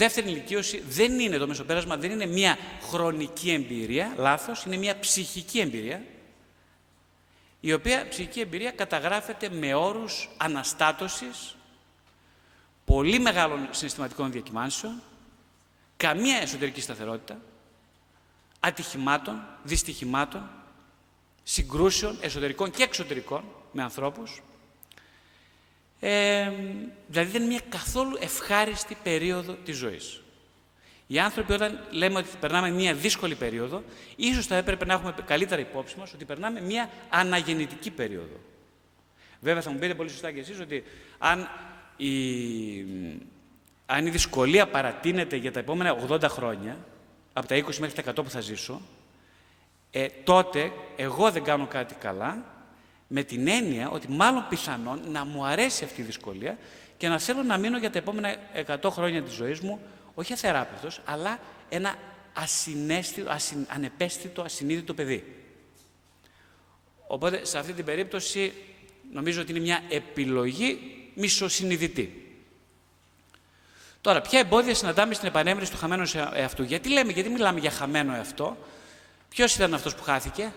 δεύτερη ηλικίωση δεν είναι το μεσοπέρασμα, δεν είναι μια χρονική εμπειρία, λάθος, είναι μια ψυχική εμπειρία, η οποία ψυχική εμπειρία καταγράφεται με όρους αναστάτωσης, πολύ μεγάλων συναισθηματικών διακυμάνσεων, καμία εσωτερική σταθερότητα, ατυχημάτων, δυστυχημάτων, συγκρούσεων εσωτερικών και εξωτερικών με ανθρώπους, ε, δηλαδή δεν είναι μια καθόλου ευχάριστη περίοδο της ζωής. Οι άνθρωποι όταν λέμε ότι περνάμε μια δύσκολη περίοδο, ίσως θα έπρεπε να έχουμε καλύτερα υπόψη μας ότι περνάμε μια αναγεννητική περίοδο. Βέβαια θα μου πείτε πολύ σωστά και εσείς ότι αν η, αν η δυσκολία παρατείνεται για τα επόμενα 80 χρόνια, από τα 20 μέχρι τα 100 που θα ζήσω, ε, τότε εγώ δεν κάνω κάτι καλά με την έννοια ότι μάλλον πιθανόν να μου αρέσει αυτή η δυσκολία και να θέλω να μείνω για τα επόμενα 100 χρόνια της ζωής μου, όχι αθεράπευτος, αλλά ένα ασυναίσθητο, ασυ, ανεπαίσθητο, ασυνείδητο παιδί. Οπότε, σε αυτή την περίπτωση, νομίζω ότι είναι μια επιλογή μισοσυνειδητή. Τώρα, ποια εμπόδια συναντάμε στην επανέμβριση του χαμένου εαυτού; Γιατί λέμε, γιατί μιλάμε για χαμένο εαυτό; Ποιος ήταν αυτός που χάθηκε;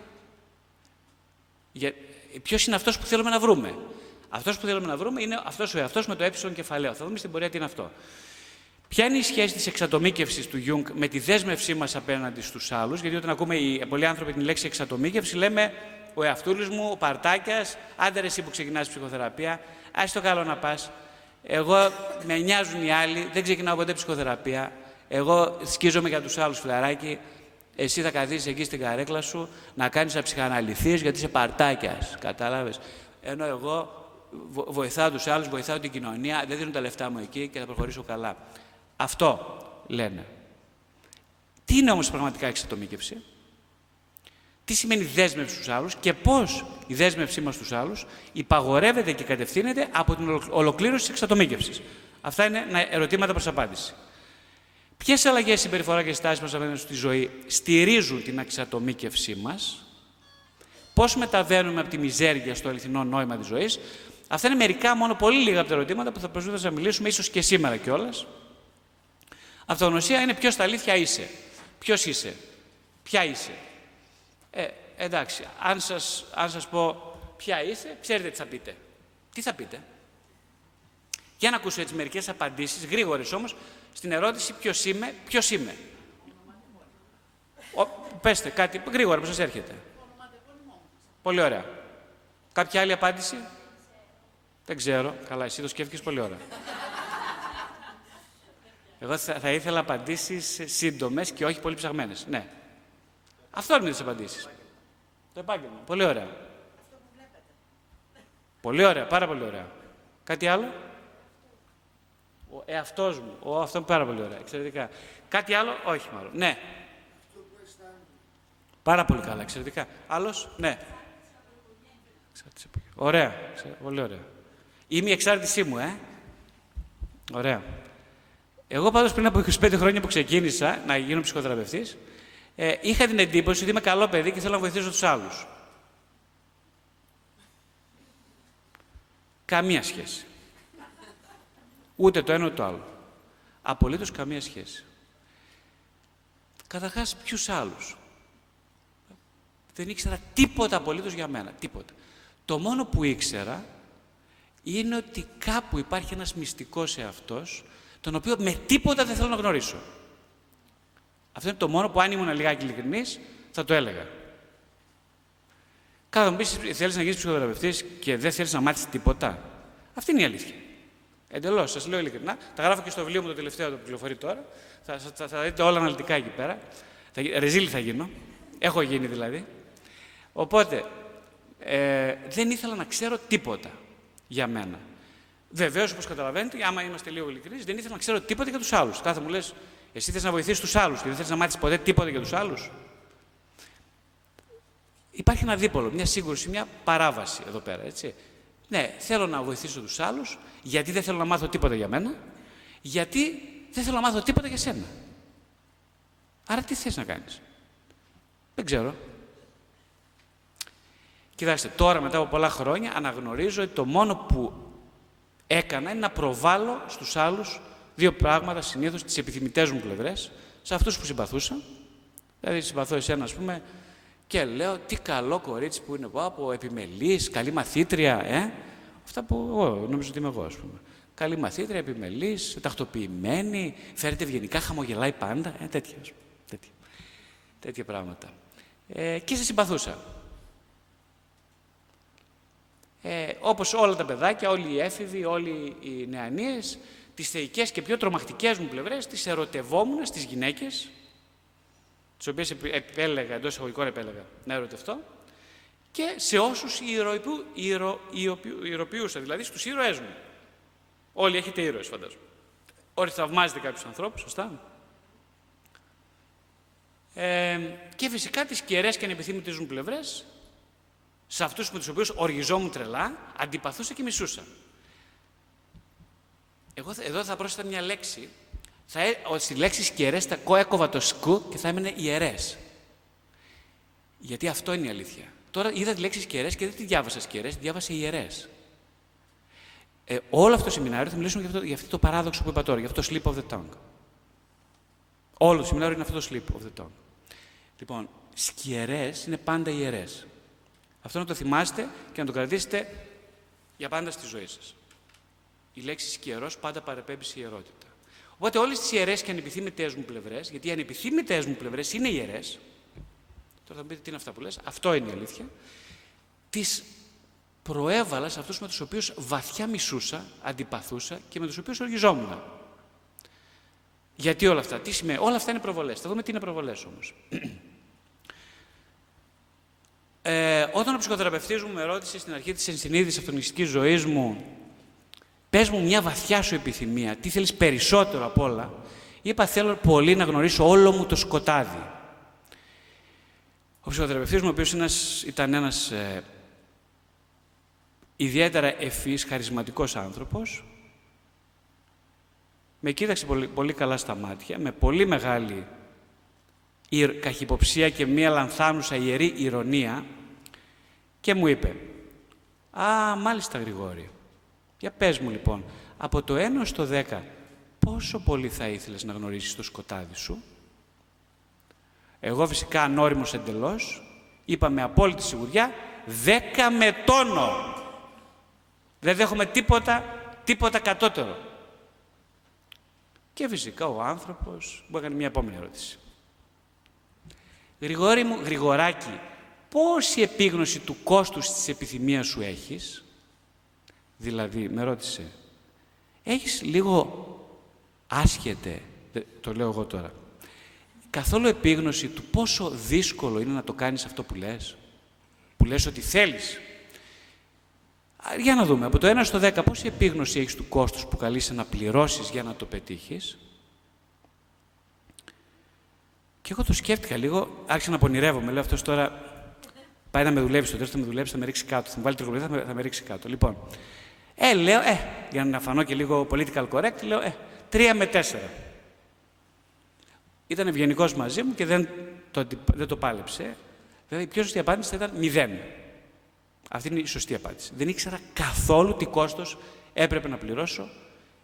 Για, ποιος είναι αυτός που θέλουμε να βρούμε; Αυτός που θέλουμε να βρούμε είναι αυτός ο εαυτός με το ε κεφαλαίο. Θα δούμε στην πορεία τι είναι αυτό. Ποια είναι η σχέση της εξατομίκευσης του Γιούγκ με τη δέσμευσή μας απέναντι στους άλλους, γιατί όταν ακούμε οι πολλοί άνθρωποι την λέξη εξατομίκευση, λέμε ο εαυτούλης μου, ο Παρτάκιας, άντε εσύ που ξεκινάς ψυχοθεραπεία, α στο καλό να πας. Εγώ με νοιάζουν οι άλλοι, δεν ξεκινάω ποτέ ψυχοθεραπεία. Εγώ σκίζομαι για τους άλλους φιλαράκι. Εσύ θα καθίσεις εκεί στην καρέκλα σου να κάνεις αψυχαναλυθείς γιατί είσαι παρτάκιας, κατάλαβες. Ενώ εγώ βοηθάω τους άλλους, βοηθάω την κοινωνία, δεν δίνω τα λεφτά μου εκεί και θα προχωρήσω καλά. Αυτό λένε. Τι είναι όμως πραγματικά εξατομίκευση; Τι σημαίνει δέσμευση στους άλλους και πώς η δέσμευσή μας στους άλλους υπαγορεύεται και κατευθύνεται από την ολοκλήρωση της εξατομίκευσης; Αυτά είναι ερωτήματα προς απάντηση. Ποιες αλλαγές συμπεριφορά και στάση μας απέναντι στη ζωή στηρίζουν την αξιατομίκευσή μας, πώς μεταβαίνουμε από τη μιζέρια στο αληθινό νόημα της ζωής; Αυτά είναι μερικά μόνο πολύ λίγα από τα ερωτήματα που θα προσπαθήσουμε να μιλήσουμε, ίσως και σήμερα κιόλας. Αυτογνωσία είναι ποιος στα αλήθεια είσαι. Ποιος είσαι. Ποια είσαι. Ε, εντάξει, αν σας, αν σας πω ποια είσαι, ξέρετε τι θα πείτε. Τι θα πείτε; Για να ακούσω έτσι μερικές απαντήσεις, γρήγορες όμως, στην ερώτηση ποιος είμαι, ποιος είμαι. Ο, πέστε κάτι γρήγορα που σας έρχεται. Πολύ ωραία. Κάποια άλλη απάντηση; Δεν ξέρω. Καλά, εσύ το σκέφτηκες πολύ ωραία. Εγώ θα, θα ήθελα απαντήσεις σύντομες και όχι πολύ ψαγμένες. Ναι. Αυτό είναι τις απαντήσεις. Το επάγγελμα. Πολύ ωραία. Πολύ ωραία, πάρα πολύ ωραία. Κάτι άλλο; Ο εαυτός μου. Ο, αυτό είναι πάρα πολύ ωραία. Εξαιρετικά. Κάτι άλλο, όχι μάλλον. Ναι. Πάρα πολύ καλά, εξαιρετικά. Άλλος, ναι. Ωραία, πολύ ωραία. Είμαι η εξάρτησή μου, ε. Ωραία. Εγώ πάντως πριν από 25 χρόνια που ξεκίνησα να γίνω ψυχοθεραπευτής, ε, είχα την εντύπωση ότι είμαι καλό παιδί και θέλω να βοηθήσω τους άλλους. Καμία σχέση. Ούτε το ένα ούτε το άλλο. Απολύτως καμία σχέση. Καταρχάς, ποιους άλλους; Δεν ήξερα τίποτα απολύτως για μένα. Τίποτα. Το μόνο που ήξερα είναι ότι κάπου υπάρχει ένας μυστικός εαυτός, τον οποίο με τίποτα δεν θέλω να γνωρίσω. Αυτό είναι το μόνο που αν ήμουν λιγάκι ειλικρινής, θα το έλεγα. Κάθε μου πεις, θέλεις να γίνεις ψυχοθεραπευτής και δεν θέλεις να μάθεις τίποτα. Αυτή είναι η αλήθεια. Εντελώς, σας λέω ειλικρινά. Τα γράφω και στο βιβλίο μου το τελευταίο το που κυκλοφορεί τώρα. Θα, θα, θα, δείτε όλα αναλυτικά εκεί πέρα. Θα, ρεζίλη θα γίνω. Έχω γίνει δηλαδή. Οπότε, ε, δεν ήθελα να ξέρω τίποτα για μένα. Βεβαίως, όπως καταλαβαίνετε, άμα είμαστε λίγο ειλικρινείς, δεν ήθελα να ξέρω τίποτα για τους άλλους. Κάθε μου λες, εσύ θες να βοηθήσεις τους άλλους και δεν θες να μάθεις ποτέ τίποτα για τους άλλους. υπάρχει ένα δίπολο, μια σύγκρουση, μια παράβαση εδώ πέρα. Έτσι. Ναι, θέλω να βοηθήσω τους άλλους, γιατί δεν θέλω να μάθω τίποτα για μένα, γιατί δεν θέλω να μάθω τίποτα για σένα. Άρα τι θες να κάνεις; Δεν ξέρω. Κοιτάξτε, τώρα μετά από πολλά χρόνια αναγνωρίζω ότι το μόνο που έκανα είναι να προβάλλω στους άλλους δύο πράγματα συνήθως στις επιθυμητές μου πλευρές, σε αυτούς που συμπαθούσα. Δηλαδή συμπαθώ εσένα, ας πούμε, και λέω τι καλό κορίτσι που είναι εγώ, από επιμελής, καλή μαθήτρια, ε. Αυτά που εγώ νομίζω ότι είμαι εγώ, ας πούμε. Καλή μαθήτρια, επιμελής, τακτοποιημένη, φέρεται ευγενικά, χαμογελάει πάντα, ε, τέτοια, τέτοια, τέτοια πράγματα. Ε, και σε συμπαθούσα. Ε, όπως όλα τα παιδάκια, όλοι οι έφηβοι, όλοι οι νεανίες, τις θεϊκές και πιο τρομακτικές μου πλευρές, τις ερωτευόμουν στις γυναίκες, τις οποίες επέλεγα, εντός εισαγωγικών επέλεγα να ερωτευτώ, και σε όσους ιεροποιούσα, δηλαδή στους ήρωές μου. Όλοι έχετε ήρωες, φαντάζομαι. Όλοι θαυμάζετε κάποιους ανθρώπους, σωστά. Ε, και φυσικά τις κεραίες και ανεπιθύμητες μου πλευρές, σε αυτούς με τους οποίους οργιζόμουν τρελά, αντιπαθούσα και μισούσα. Εγώ εδώ θα πρόσθετα μια λέξη. Θα, ε, στη λέξη σκιερές θα έκοβα το σκου και θα έμενε ιερές. Γιατί αυτό είναι η αλήθεια. Τώρα είδα τη λέξη σκιερές και δεν τη διάβασα σκιερές, τη διάβασα ιερές. Ε, όλο αυτό το σεμινάριο θα μιλήσουμε για αυτό, για αυτό το παράδοξο που είπα τώρα, για αυτό το slip of the tongue. Όλο το σεμινάριο είναι αυτό το slip of the tongue. Λοιπόν, σκιερές είναι πάντα ιερές. Αυτό να το θυμάστε και να το κρατήσετε για πάντα στη ζωή σας. Η λέξη σκιερό πάντα παρεπέμπει σε ιερότητα. Οπότε όλες τις ιερές και ανεπιθύμητες μου πλευρές, γιατί οι ανεπιθύμητες μου πλευρές είναι ιερές, τώρα θα μου πείτε τι είναι αυτά που λες, αυτό είναι η αλήθεια, τις προέβαλα σε αυτούς με τους οποίους βαθιά μισούσα, αντιπαθούσα και με τους οποίους οργιζόμουν. Γιατί όλα αυτά, τι σημαίνει, όλα αυτά είναι προβολές. Θα δούμε τι είναι προβολές όμως. Ε, όταν ο ψυχοθεραπευτής μου με ρώτησε στην αρχή της ενσυνείδησης αυτονιστικής ζωής μου πες μου μια βαθιά σου επιθυμία, τι θέλεις περισσότερο απ' όλα, είπα θέλω πολύ να γνωρίσω όλο μου το σκοτάδι. Ο ψυχοθεραπευτής μου, ο οποίος ήταν ένας ε, ιδιαίτερα ευφύς, χαρισματικός άνθρωπος, με κοίταξε πολύ, πολύ καλά στα μάτια, με πολύ μεγάλη καχυποψία και μία λανθάνουσα ιερή ηρωνία και μου είπε «Α, μάλιστα Γρηγόρη, για πες μου λοιπόν, από το 1 στο 10, πόσο πολύ θα ήθελες να γνωρίσεις το σκοτάδι σου» Εγώ φυσικά ανώριμος εντελώς, είπα με απόλυτη σιγουριά, 10 με τόνο. Δεν δέχομαι τίποτα, τίποτα κατώτερο. Και φυσικά ο άνθρωπος μου έκανε μια επόμενη ερώτηση. Γρηγόρη μου, Γρηγοράκη, πόση επίγνωση του κόστους της επιθυμίας σου έχεις; Δηλαδή, με ρώτησε, έχεις λίγο άσχετε, το λέω εγώ τώρα, καθόλου επίγνωση του πόσο δύσκολο είναι να το κάνεις αυτό που λες, που λες ότι θέλεις; Για να δούμε, από το 1 στο 10, πόση επίγνωση έχεις του κόστους που καλείσαι να πληρώσεις για να το πετύχεις; Και εγώ το σκέφτηκα λίγο, άρχισα να πονηρεύομαι. Λέω αυτός τώρα πάει να με δουλεύει στο τέλο, θα με δουλέψει, θα με ρίξει κάτω. Θα μου βάλει τριχολίδα, θα, με, θα με ρίξει κάτω. Λοιπόν, ε, λέω, ε, για να φανώ και λίγο political correct, λέω, ε, τρία με τέσσερα. Ήταν ευγενικός μαζί μου και δεν το, δεν το πάλεψε. Βέβαια, η πιο σωστή απάντηση θα ήταν μηδέν. Αυτή είναι η σωστή απάντηση. Δεν ήξερα καθόλου τι κόστος έπρεπε να πληρώσω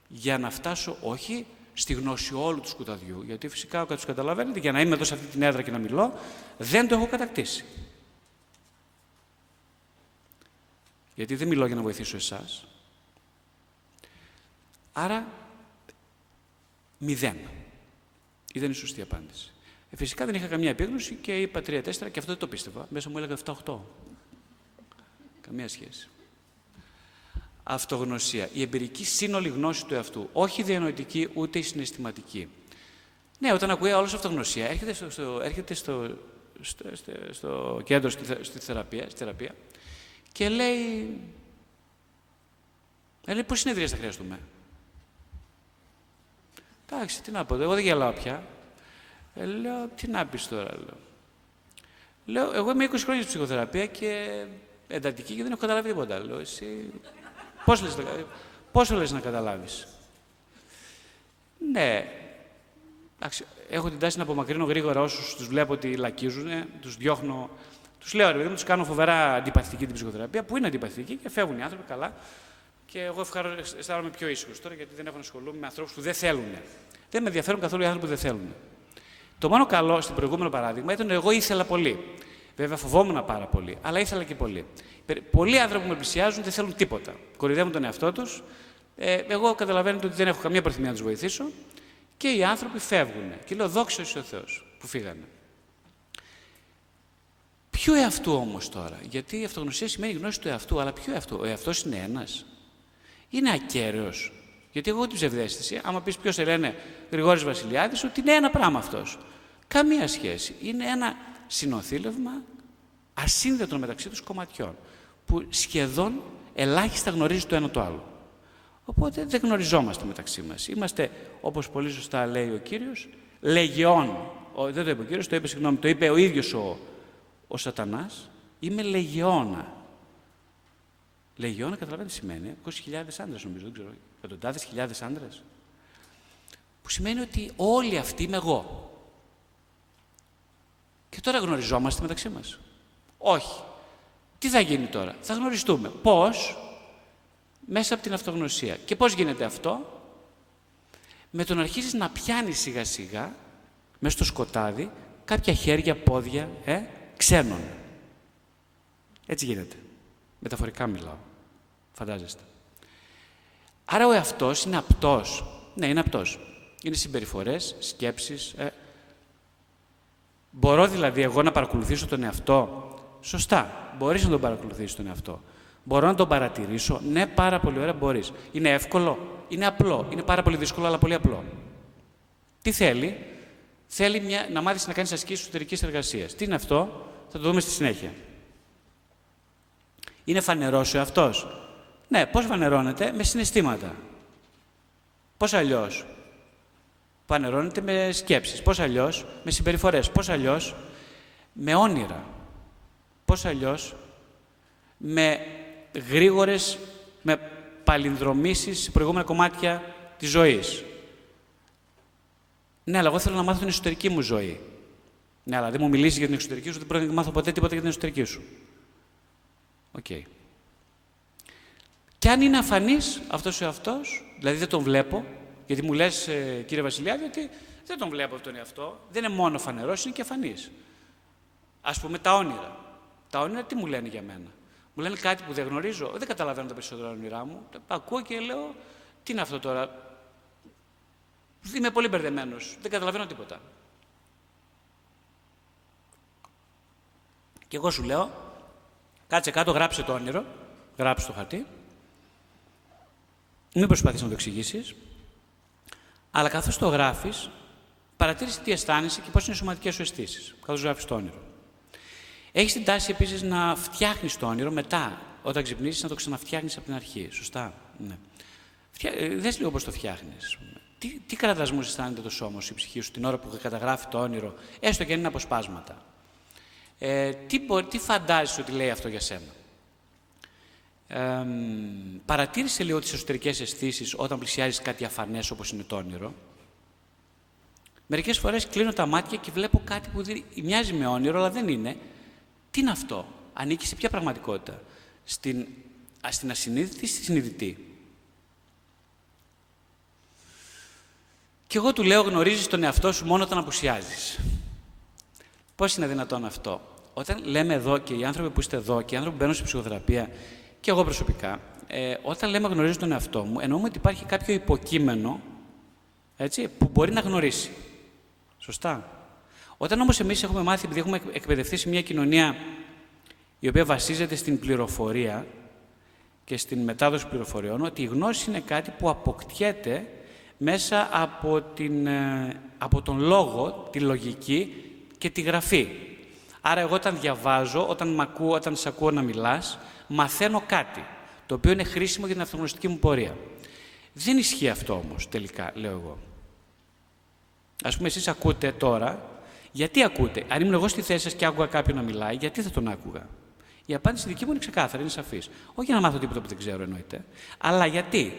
για να φτάσω όχι στη γνώση όλου του σκουταδιού. Γιατί φυσικά, όπως καταλαβαίνετε, για να είμαι εδώ σε αυτή την έδρα και να μιλώ, δεν το έχω κατακτήσει. Γιατί δεν μιλώ για να βοηθήσω εσάς. Άρα, μηδέν. Ήταν η σωστή απάντηση. Ε, φυσικά δεν είχα καμία επίγνωση και είπα 3-4 και αυτό δεν το πίστευα. Μέσα μου έλεγα 7-8. Καμία σχέση αυτογνωσία. Η εμπειρική σύνολη γνώση του εαυτού. Όχι η διανοητική ούτε η συναισθηματική. Ναι, όταν ακούει όλο αυτογνωσία, έρχεται στο, στο, έρχεται στο, στο, στο κέντρο, στη, στη, θεραπεία, στη θεραπεία και λέει, ε, λέει πόσες συνεδρίες θα χρειαστούμε; Εντάξει, τι να πω, εγώ δεν γελάω πια. Ε, λέω, τι να πεις τώρα, λέω. Λέω, εγώ είμαι 20 χρόνια στην ψυχοθεραπεία και εντατική και δεν έχω καταλάβει τίποτα. Λέω, εσύ πώς λες, πόσο λες να καταλάβεις; Ναι, εντάξει, έχω την τάση να απομακρύνω γρήγορα όσους τους βλέπω ότι λακίζουν, τους διώχνω. Τους λέω, ρε παιδί μου, τους κάνω φοβερά αντιπαθητική την ψυχοθεραπεία, που είναι αντιπαθητική και φεύγουν οι άνθρωποι καλά. Και εγώ αισθάνομαι πιο ήσυχος τώρα γιατί δεν έχω να ασχολούμαι με ανθρώπους που δεν θέλουν. Δεν με ενδιαφέρουν καθόλου οι άνθρωποι που δεν θέλουν. Το μόνο καλό στην προηγούμενο παράδειγμα ήταν ότι εγώ ήθελα πολύ. Βέβαια, φοβόμουν πάρα πολύ, αλλά ήθελα και πολύ. Πολλοί άνθρωποι που με πλησιάζουν δεν θέλουν τίποτα. Κορυδεύουν τον εαυτό τους. Ε, εγώ καταλαβαίνω ότι δεν έχω καμία προθυμία να τους βοηθήσω και οι άνθρωποι φεύγουν. Και λέω, δόξα ο Θεός που φύγανε. Ποιο εαυτού όμως τώρα, γιατί η αυτογνωσία σημαίνει γνώση του εαυτού, αλλά ποιο εαυτού, ο εαυτός είναι ένας. Είναι ακέραιος. Γιατί εγώ την ψευδέστηση, άμα πεις ποιος σε λένε Γρηγόρης Βασιλιάδης, ότι είναι ένα πράγμα αυτός. Καμία σχέση. Είναι ένα συνοθήλευμα ασύνδετο μεταξύ τους κομματιών, που σχεδόν ελάχιστα γνωρίζει το ένα το άλλο. Οπότε δεν γνωριζόμαστε μεταξύ μας. Είμαστε, όπως πολύ σωστά λέει ο Κύριος, λεγεών. Ο, δεν το είπε ο Κύριος, το είπε, συγγνώμη, το είπε ο ίδιος ο, ο σατανάς. Είμαι λεγεώνα. Λεγεώνα καταλαβαίνετε τι σημαίνει. 20.000 άντρες νομίζω, δεν ξέρω. Εκατοντάδες χιλιάδες άντρες. Που σημαίνει ότι όλοι αυτοί είμαι εγώ. Και τώρα γνωριζόμαστε μεταξύ μας. Όχι. Τι θα γίνει τώρα; Θα γνωριστούμε. Πώς; Μέσα από την αυτογνωσία. Και πώς γίνεται αυτό; Με το να αρχίσεις να πιάνεις σιγά σιγά, μέσα στο σκοτάδι, κάποια χέρια, πόδια, ε, ξένων. Έτσι γίνεται. Μεταφορικά μιλάω. Φαντάζεστε. Άρα ο εαυτός είναι απτός. Ναι, είναι απτός. Είναι συμπεριφορές, σκέψεις, ε, Μπορώ δηλαδή εγώ να παρακολουθήσω τον εαυτό. Σωστά. Μπορείς να τον παρακολουθήσεις τον εαυτό. Μπορώ να τον παρατηρήσω. Ναι, πάρα πολύ ωραία μπορείς. Είναι εύκολο. Είναι απλό. Είναι πάρα πολύ δύσκολο, αλλά πολύ απλό. Τι θέλει; Θέλει μια, να μάθεις να κάνεις ασκήσεις εσωτερικής εργασίας. Τι είναι αυτό, θα το δούμε στη συνέχεια. Είναι φανερός ο εαυτός; Ναι, πώς φανερώνεται, με συναισθήματα. Πώς αλλιώς; Που με σκέψεις. Πώς αλλιώς, με συμπεριφορές. Πώς αλλιώς, με όνειρα. Πώς αλλιώς, με γρήγορες, με παλινδρομήσεις σε προηγούμενα κομμάτια της ζωής. Ναι, αλλά εγώ θέλω να μάθω την εσωτερική μου ζωή. Ναι, αλλά δεν μου μιλήσεις για την εξωτερική σου, δεν πρέπει να μάθω ποτέ τίποτα για την εσωτερική σου. OK. Okay. Και αν είναι αφανής αυτός ο εαυτός, δηλαδή δεν τον βλέπω, γιατί μου λες, ε, κύριε Βασιλειάδη, ότι δεν τον βλέπω αυτόν τον εαυτό. Δεν είναι μόνο φανερός, είναι και αφανής. Ας πούμε τα όνειρα. Τα όνειρα τι μου λένε για μένα; Μου λένε κάτι που δεν γνωρίζω. Δεν καταλαβαίνω τα περισσότερα όνειρά μου. Τα ακούω και λέω, τι είναι αυτό τώρα; Είμαι πολύ μπερδεμένος. Δεν καταλαβαίνω τίποτα. Και εγώ σου λέω, κάτσε κάτω, γράψε το όνειρο, γράψε το χαρτί. Μην προσπαθείς να το εξηγήσεις. Αλλά καθώς το γράφεις, παρατήρησες τι αισθάνεσαι και πώς είναι οι σωματικές σου αισθήσεις, καθώς γράφεις το όνειρο. Έχεις την τάση επίσης να φτιάχνεις το όνειρο μετά, όταν ξυπνήσεις, να το ξαναφτιάχνεις από την αρχή. Σωστά; Ναι. Ε, δες λίγο πώς το φτιάχνεις. Τι, τι κραδασμού αισθάνεται το σώμα σου, η ψυχή σου, την ώρα που καταγράφει το όνειρο, έστω και αν είναι αποσπάσματα. Ε, τι, τι φαντάζεσαι ότι λέει αυτό για σένα; Παρατήρησε λίγο τις εσωτερικές αισθήσεις όταν πλησιάζεις κάτι αφανές όπως είναι το όνειρο. Μερικές φορές κλείνω τα μάτια και βλέπω κάτι που μοιάζει με όνειρο, αλλά δεν είναι. Τι είναι αυτό, ανήκει σε ποια πραγματικότητα, στην, στην ασυνείδητη ή στη συνειδητή; Και εγώ του λέω γνωρίζεις τον εαυτό σου μόνο όταν απουσιάζεις. Πώς είναι δυνατόν αυτό; Όταν λέμε εδώ και οι άνθρωποι που είστε εδώ και οι άνθρωποι που μπαίνουν στη ψυχοθεραπεία και εγώ προσωπικά, ε, όταν λέμε γνωρίζω τον εαυτό μου, εννοούμε ότι υπάρχει κάποιο υποκείμενο έτσι, που μπορεί να γνωρίσει. Σωστά. Όταν όμως εμείς έχουμε μάθει, επειδή έχουμε εκπαιδευτεί σε μια κοινωνία η οποία βασίζεται στην πληροφορία και στην μετάδοση πληροφοριών, ότι η γνώση είναι κάτι που αποκτιέται μέσα από, την, ε, από τον λόγο, τη λογική και τη γραφή. Άρα εγώ όταν διαβάζω, όταν, μ ακούω, όταν σε ακούω να μιλάς, μαθαίνω κάτι, το οποίο είναι χρήσιμο για την αυτογνωστική μου πορεία. Δεν ισχύει αυτό όμως τελικά, λέω εγώ. Ας πούμε, εσείς ακούτε τώρα, Γιατί ακούτε; Αν ήμουν εγώ στη θέση σας και άκουγα κάποιον να μιλάει, γιατί θα τον άκουγα; Η απάντηση δική μου είναι ξεκάθαρη, είναι σαφής. Όχι για να μάθω τίποτα που δεν ξέρω εννοείται. Αλλά γιατί;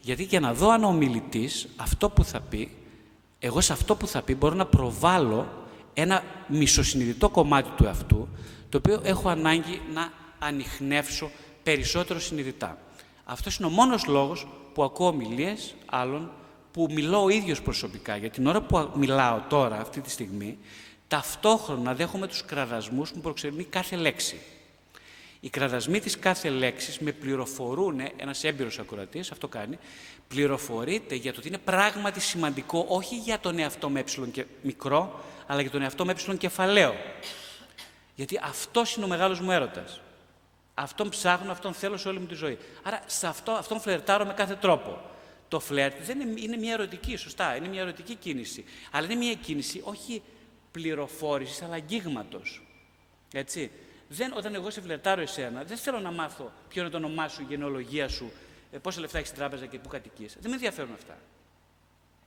Γιατί για να δω αν ο ομιλητής αυτό που θα πει, εγώ σε αυτό που θα πει μπορώ να προβάλλω ένα μισοσυνειδητό κομμάτι του εαυτού, το οποίο έχω ανάγκη να ανοιχνεύσω περισσότερο συνειδητά. Αυτός είναι ο μόνος λόγος που ακούω ομιλίες άλλων που μιλώ ο ίδιος προσωπικά. Για την ώρα που μιλάω τώρα, αυτή τη στιγμή, ταυτόχρονα δέχομαι τους κραδασμούς που μου προξενεί κάθε λέξη. Οι κραδασμοί της κάθε λέξης με πληροφορούν, ένας έμπειρος ακροατής, αυτό κάνει, πληροφορείται για το ότι είναι πράγματι σημαντικό, όχι για τον εαυτό με ε και μικρό, αλλά για τον εαυτό με ε κεφαλαίο. Γιατί αυτός είναι ο μεγάλος μου έρωτας. Αυτόν ψάχνω, αυτόν θέλω σε όλη μου τη ζωή. Άρα σε αυτό, αυτόν φλερτάρω με κάθε τρόπο. Το φλερτ δεν είναι, είναι μια ερωτική, σωστά, είναι μια ερωτική κίνηση. Αλλά είναι μια κίνηση όχι πληροφόρησης, αλλά αγγίγματος. Έτσι. Δεν, όταν εγώ σε φλερτάρω εσένα, δεν θέλω να μάθω ποιο είναι το όνομά σου, η γενεολογία σου, ε, πόσα λεφτά έχεις στην τράπεζα και πού κατοικείς. Δεν με ενδιαφέρουν αυτά.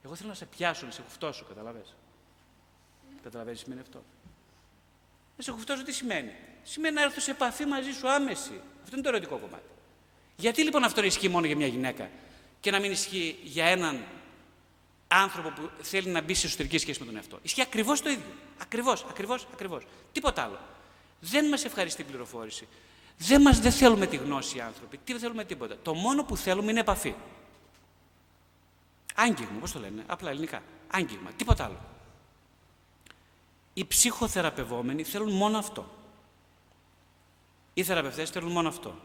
Εγώ θέλω να σε πιάσω, να σε χουφτώσω, καταλαβες; Καταλαβαίνεις τι σημαίνει αυτό; Να σε χουφτώσω τι σημαίνει. Σημαίνει να έρθω σε επαφή μαζί σου άμεση. Αυτό είναι το ερωτικό κομμάτι. Γιατί λοιπόν αυτό ισχύει μόνο για μια γυναίκα και να μην ισχύει για έναν άνθρωπο που θέλει να μπει σε εσωτερική σχέση με τον εαυτό. Ισχύει ακριβώς το ίδιο. Ακριβώς, ακριβώς, ακριβώς. Τίποτα άλλο. Δεν μας ευχαριστεί η πληροφόρηση. Δεν, μας, δεν θέλουμε τη γνώση οι άνθρωποι. Τι δεν θέλουμε τίποτα. Το μόνο που θέλουμε είναι επαφή. Άγγιγμα, πώς το λένε, απλά ελληνικά. Άγγιγμα, τίποτα άλλο. Οι ψυχοθεραπευόμενοι θέλουν μόνο αυτό. Οι θεραπευτές θέλουν μόνο αυτό.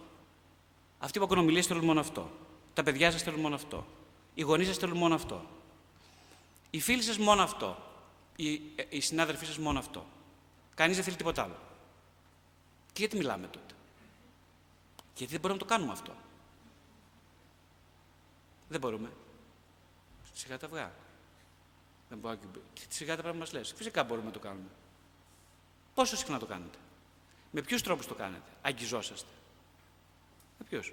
Αυτοί που ακούν θέλουν μόνο αυτό. Τα παιδιά σας θέλουν μόνο αυτό. Οι γονείς σας θέλουν μόνο αυτό. Οι φίλοι σας μόνο αυτό. Οι, ε, οι συνάδελφοί σας μόνο αυτό. Κανείς δεν θέλει τίποτα άλλο. Και γιατί μιλάμε τότε; Γιατί δεν μπορούμε να το κάνουμε αυτό; Δεν μπορούμε. Σιγά τα αυγά. Δεν μπορούμε. Σιγά τα πράγματα μας λες. Φυσικά μπορούμε να το κάνουμε. Πόσο συχνά το κάνετε; Με ποιους τρόπους το κάνετε, αγγιζόσαστε. Με ποιους;